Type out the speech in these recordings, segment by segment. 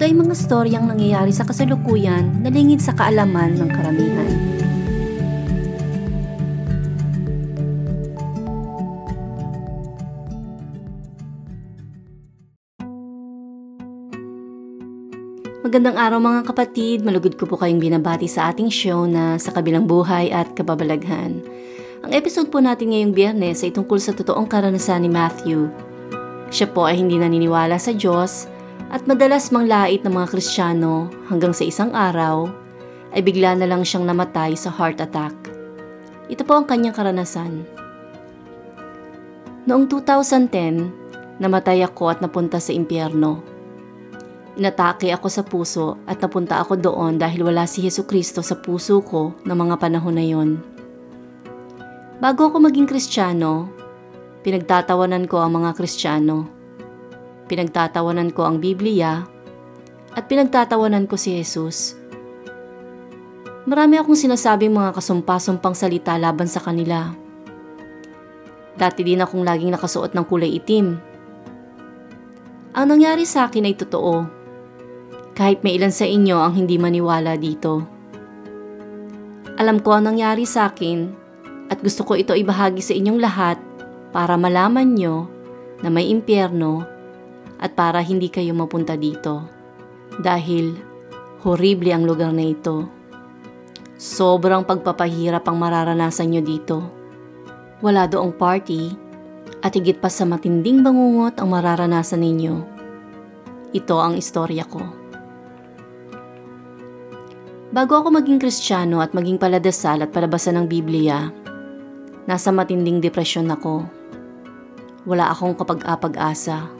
ito ay mga storyang nangyayari sa kasalukuyan na lingid sa kaalaman ng karamihan. Magandang araw mga kapatid, malugod ko po kayong binabati sa ating show na sa kabilang buhay at kababalaghan. Ang episode po natin ngayong biyernes ay tungkol sa totoong karanasan ni Matthew. Siya po ay hindi naniniwala sa Diyos at madalas manglait ng mga Kristiyano hanggang sa isang araw ay bigla na lang siyang namatay sa heart attack. Ito po ang kanyang karanasan. Noong 2010, namatay ako at napunta sa impyerno. Inatake ako sa puso at napunta ako doon dahil wala si Yesu Kristo sa puso ko ng mga panahon na yon. Bago ako maging Kristiyano, pinagtatawanan ko ang mga Kristiyano pinagtatawanan ko ang Biblia, at pinagtatawanan ko si Jesus. Marami akong sinasabing mga kasumpa-sumpang salita laban sa kanila. Dati din akong laging nakasuot ng kulay itim. Ang nangyari sa akin ay totoo. Kahit may ilan sa inyo ang hindi maniwala dito. Alam ko ang nangyari sa akin at gusto ko ito ibahagi sa inyong lahat para malaman nyo na may impyerno at para hindi kayo mapunta dito. Dahil horrible ang lugar na ito. Sobrang pagpapahirap ang mararanasan nyo dito. Wala doong party at higit pa sa matinding bangungot ang mararanasan ninyo. Ito ang istorya ko. Bago ako maging kristyano at maging paladasal at palabasan ng Biblia, nasa matinding depresyon ako. Wala akong kapag-apag-asa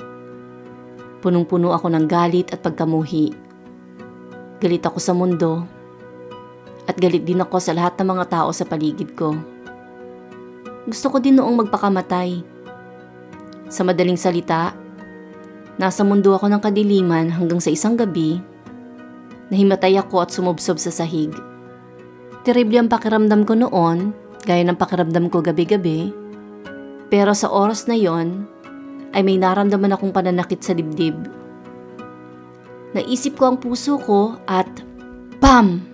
Punong-puno ako ng galit at pagkamuhi. Galit ako sa mundo at galit din ako sa lahat ng mga tao sa paligid ko. Gusto ko din noong magpakamatay. Sa madaling salita, nasa mundo ako ng kadiliman hanggang sa isang gabi, nahimatay ako at sumubsob sa sahig. Terrible ang pakiramdam ko noon, gaya ng pakiramdam ko gabi-gabi. Pero sa oras na yon, ay may naramdaman akong pananakit sa dibdib. Naisip ko ang puso ko at BAM!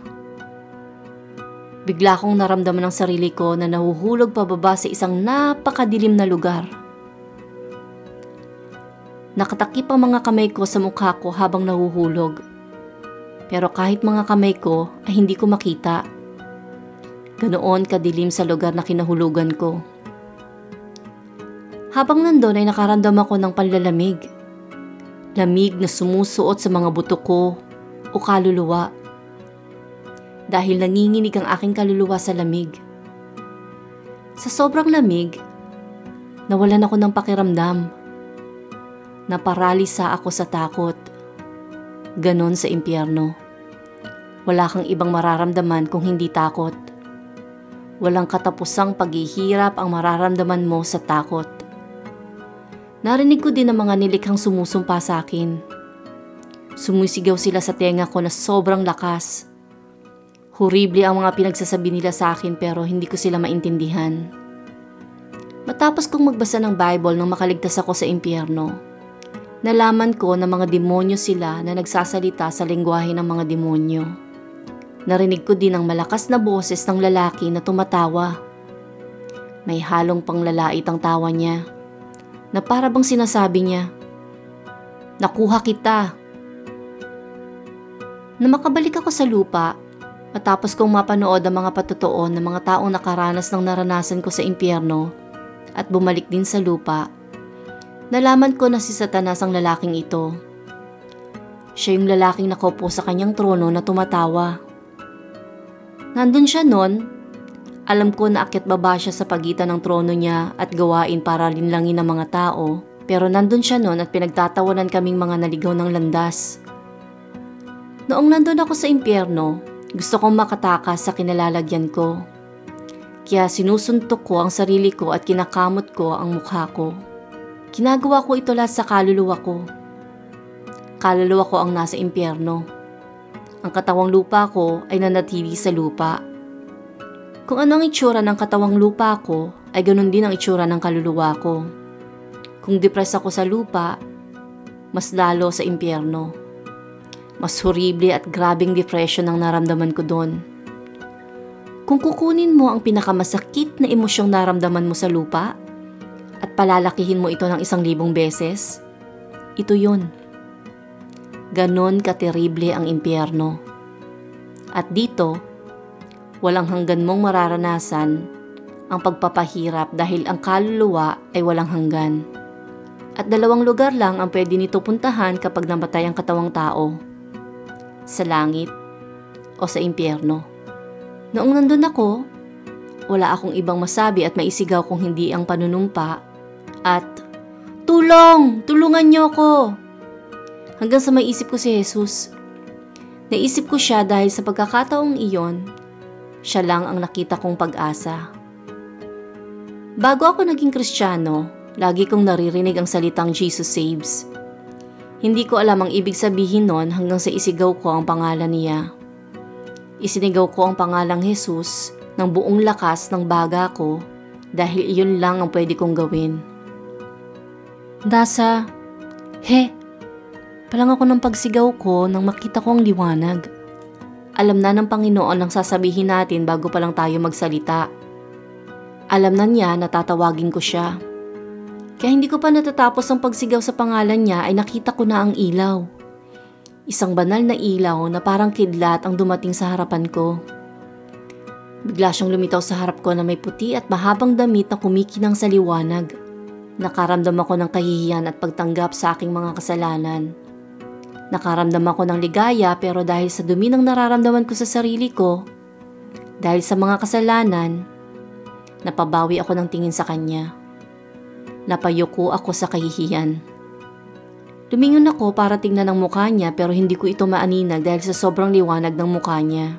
Bigla akong naramdaman ng sarili ko na nahuhulog pababa sa isang napakadilim na lugar. Nakatakip ang mga kamay ko sa mukha ko habang nahuhulog. Pero kahit mga kamay ko ay hindi ko makita. Ganoon kadilim sa lugar na kinahulugan ko. Habang nandun ay nakaramdam ako ng panlalamig. Lamig na sumusuot sa mga buto ko o kaluluwa. Dahil nanginginig ang aking kaluluwa sa lamig. Sa sobrang lamig, nawalan ako ng pakiramdam. Naparalisa ako sa takot. Ganon sa impyerno. Wala kang ibang mararamdaman kung hindi takot. Walang katapusang paghihirap ang mararamdaman mo sa takot. Narinig ko din ang mga nilikhang sumusumpa sa akin. Sumisigaw sila sa tenga ko na sobrang lakas. Horrible ang mga pinagsasabi nila sa akin pero hindi ko sila maintindihan. Matapos kong magbasa ng Bible nang makaligtas ako sa impyerno, nalaman ko na mga demonyo sila na nagsasalita sa lingwahe ng mga demonyo. Narinig ko din ang malakas na boses ng lalaki na tumatawa. May halong panglalait ang tawa niya na para bang sinasabi niya, Nakuha kita. Na makabalik ako sa lupa, matapos kong mapanood ang mga patotoo ng mga taong nakaranas ng naranasan ko sa impyerno at bumalik din sa lupa, nalaman ko na si Satanas ang lalaking ito. Siya yung lalaking nakaupo sa kanyang trono na tumatawa. Nandun siya noon alam ko na akit baba siya sa pagitan ng trono niya at gawain para linlangin ng mga tao, pero nandun siya noon at pinagtatawanan kaming mga naligaw ng landas. Noong nandun ako sa impyerno, gusto kong makatakas sa kinalalagyan ko. Kaya sinusuntok ko ang sarili ko at kinakamot ko ang mukha ko. Ginagawa ko ito lahat sa kaluluwa ko. Kaluluwa ko ang nasa impyerno. Ang katawang lupa ko ay nanatili sa lupa. Kung ano ang itsura ng katawang lupa ko, ay ganun din ang itsura ng kaluluwa ko. Kung depress ako sa lupa, mas lalo sa impyerno. Mas horrible at grabing depression ang naramdaman ko doon. Kung kukunin mo ang pinakamasakit na emosyong naramdaman mo sa lupa at palalakihin mo ito ng isang libong beses, ito yun. Ganon katerible ang impyerno. At dito, walang hanggan mong mararanasan ang pagpapahirap dahil ang kaluluwa ay walang hanggan. At dalawang lugar lang ang pwede nito puntahan kapag namatay ang katawang tao. Sa langit o sa impyerno. Noong nandun ako, wala akong ibang masabi at maisigaw kung hindi ang panunumpa at Tulong! Tulungan niyo ako! hanggang sa maisip ko si Jesus. Naisip ko siya dahil sa pagkakataong iyon, siya lang ang nakita kong pag-asa. Bago ako naging kristyano, lagi kong naririnig ang salitang Jesus saves. Hindi ko alam ang ibig sabihin nun hanggang sa isigaw ko ang pangalan niya. Isinigaw ko ang pangalang Jesus ng buong lakas ng baga ko dahil iyon lang ang pwede kong gawin. Dasa, he, Palang ako ng pagsigaw ko nang makita ko ang liwanag. Alam na ng Panginoon ang sasabihin natin bago pa lang tayo magsalita. Alam na niya na tatawagin ko siya. Kaya hindi ko pa natatapos ang pagsigaw sa pangalan niya ay nakita ko na ang ilaw. Isang banal na ilaw na parang kidlat ang dumating sa harapan ko. Bigla siyang lumitaw sa harap ko na may puti at mahabang damit na kumikinang sa liwanag. Nakaramdam ako ng kahihiyan at pagtanggap sa aking mga kasalanan. Nakaramdam ako ng ligaya pero dahil sa dumi ng nararamdaman ko sa sarili ko, dahil sa mga kasalanan, napabawi ako ng tingin sa kanya. Napayuko ako sa kahihiyan. Lumingon ako para tingnan ang mukha niya pero hindi ko ito maaninag dahil sa sobrang liwanag ng mukha niya.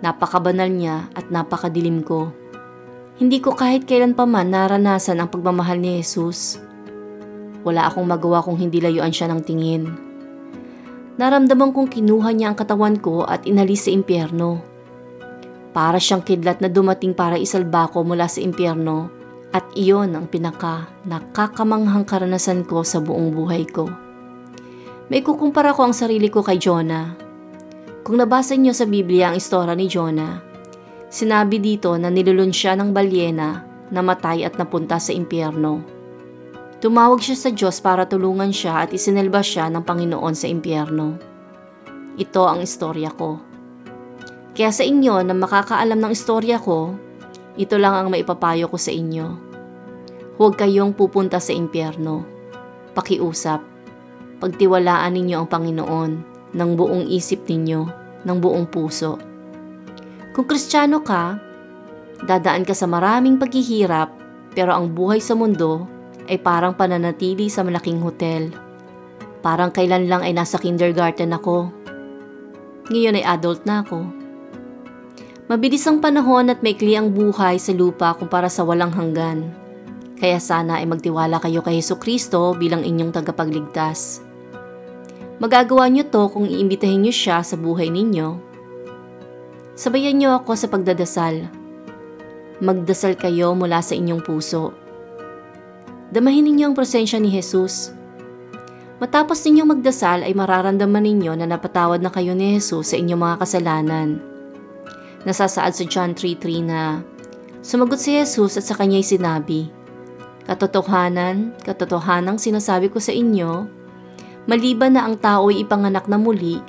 Napakabanal niya at napakadilim ko. Hindi ko kahit kailan pa man naranasan ang pagmamahal ni Jesus. Wala akong magawa kung hindi layuan siya ng tingin. Naramdaman kong kinuha niya ang katawan ko at inalis sa impyerno. Para siyang kidlat na dumating para isalba ko mula sa impyerno at iyon ang pinaka nakakamanghang karanasan ko sa buong buhay ko. May kukumpara ko ang sarili ko kay Jonah. Kung nabasa niyo sa Biblia ang istorya ni Jonah, sinabi dito na nilulun siya ng balyena, namatay at napunta sa impyerno. Tumawag siya sa Diyos para tulungan siya at isinalba siya ng Panginoon sa impyerno. Ito ang istorya ko. Kaya sa inyo na makakaalam ng istorya ko, ito lang ang maipapayo ko sa inyo. Huwag kayong pupunta sa impyerno. Pakiusap. Pagtiwalaan ninyo ang Panginoon ng buong isip ninyo, ng buong puso. Kung kristyano ka, dadaan ka sa maraming paghihirap pero ang buhay sa mundo ay parang pananatili sa malaking hotel. Parang kailan lang ay nasa kindergarten ako. Ngayon ay adult na ako. Mabilis ang panahon at maikli ang buhay sa lupa kumpara sa walang hanggan. Kaya sana ay magtiwala kayo kay Heso Kristo bilang inyong tagapagligtas. Magagawa niyo to kung iimbitahin niyo siya sa buhay ninyo. Sabayan niyo ako sa pagdadasal. Magdasal kayo mula sa inyong puso Damahin ninyo ang presensya ni Jesus. Matapos ninyong magdasal ay mararamdaman ninyo na napatawad na kayo ni Jesus sa inyong mga kasalanan. Nasasaad sa John 3.3 na, Sumagot si Jesus at sa kanya'y sinabi, Katotohanan, katotohanang sinasabi ko sa inyo, maliban na ang tao ay ipanganak na muli,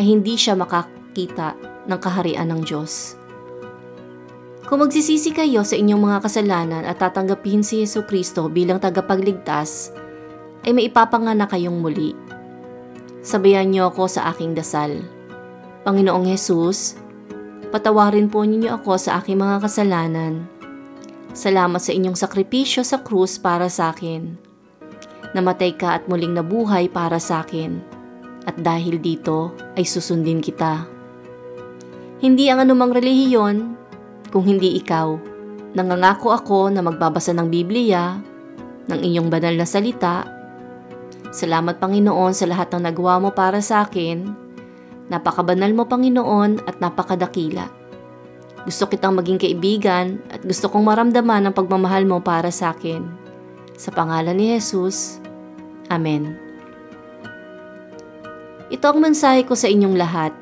ay hindi siya makakita ng kaharian ng Diyos. Kung magsisisi kayo sa inyong mga kasalanan at tatanggapin si Yesu Kristo bilang tagapagligtas, ay maipapanganak kayong muli. Sabayan niyo ako sa aking dasal. Panginoong Yesus, patawarin po ninyo ako sa aking mga kasalanan. Salamat sa inyong sakripisyo sa krus para sa akin. Namatay ka at muling nabuhay para sa akin. At dahil dito ay susundin kita. Hindi ang anumang relihiyon kung hindi ikaw. Nangangako ako na magbabasa ng Biblia, ng inyong banal na salita. Salamat Panginoon sa lahat ng nagawa mo para sa akin. Napakabanal mo Panginoon at napakadakila. Gusto kitang maging kaibigan at gusto kong maramdaman ang pagmamahal mo para sa akin. Sa pangalan ni Jesus, Amen. Ito ang mensahe ko sa inyong lahat.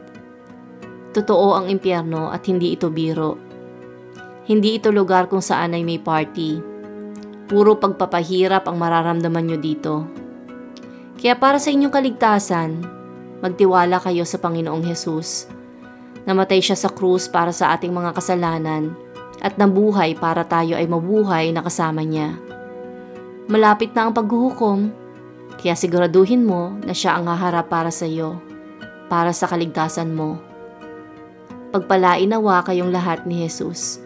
Totoo ang impyerno at hindi ito biro. Hindi ito lugar kung saan ay may party. Puro pagpapahirap ang mararamdaman nyo dito. Kaya para sa inyong kaligtasan, magtiwala kayo sa Panginoong Hesus. Namatay siya sa krus para sa ating mga kasalanan at nabuhay para tayo ay mabuhay na kasama niya. Malapit na ang paghuhukom, kaya siguraduhin mo na siya ang haharap para sa iyo, para sa kaligtasan mo. Pagpalain nawa kayong lahat ni Jesus.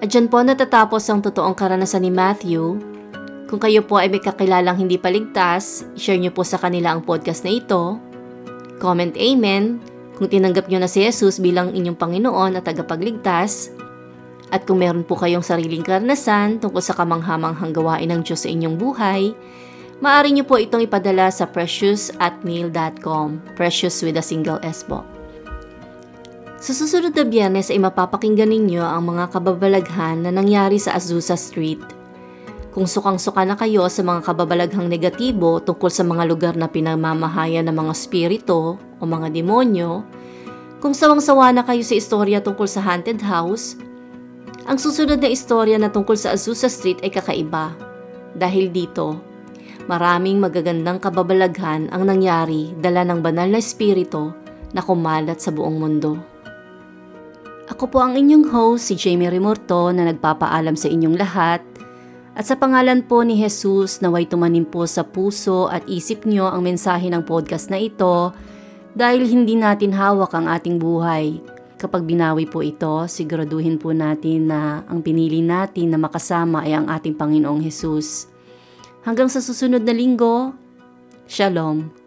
At dyan po natatapos ang totoong karanasan ni Matthew. Kung kayo po ay may kakilalang hindi paligtas, share niyo po sa kanila ang podcast na ito. Comment Amen kung tinanggap niyo na si Jesus bilang inyong Panginoon at tagapagligtas. At kung meron po kayong sariling karanasan tungkol sa kamanghamanghang gawain ng Diyos sa inyong buhay, maaari niyo po itong ipadala sa precious at precious with a single S po. Sa susunod na biyernes ay mapapakinggan ninyo ang mga kababalaghan na nangyari sa Azusa Street. Kung sukang-suka na kayo sa mga kababalaghang negatibo tungkol sa mga lugar na pinamamahayan ng mga spirito o mga demonyo, kung sawang-sawa na kayo sa istorya tungkol sa haunted house, ang susunod na istorya na tungkol sa Azusa Street ay kakaiba. Dahil dito, maraming magagandang kababalaghan ang nangyari dala ng banal na espiritu na kumalat sa buong mundo. Ako po ang inyong host, si Jamie Remorto na nagpapaalam sa inyong lahat. At sa pangalan po ni Jesus, naway tumanim po sa puso at isip nyo ang mensahe ng podcast na ito dahil hindi natin hawak ang ating buhay. Kapag binawi po ito, siguraduhin po natin na ang pinili natin na makasama ay ang ating Panginoong Jesus. Hanggang sa susunod na linggo, Shalom.